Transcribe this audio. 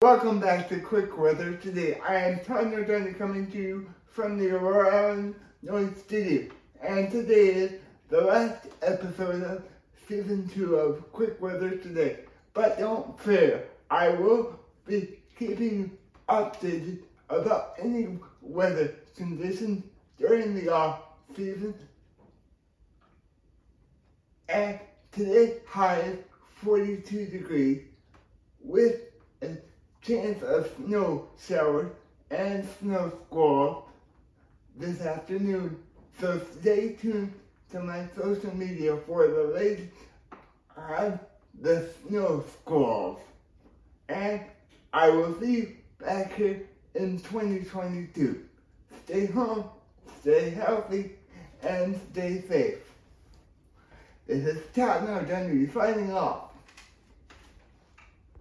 Welcome back to Quick Weather. Today I am Tanya Dunny coming to you from the Aurora Island Noise Studio. And today is the last episode of season two of Quick Weather Today. But don't fear, I will be keeping updated about any weather conditions during the off season. And today's high is 42 degrees with a chance of snow showers and snow squalls this afternoon. So stay tuned to my social media for the latest on the snow squalls. And I will see you back here in 2022. Stay home, stay healthy, and stay safe. This is Todd Dungy signing off.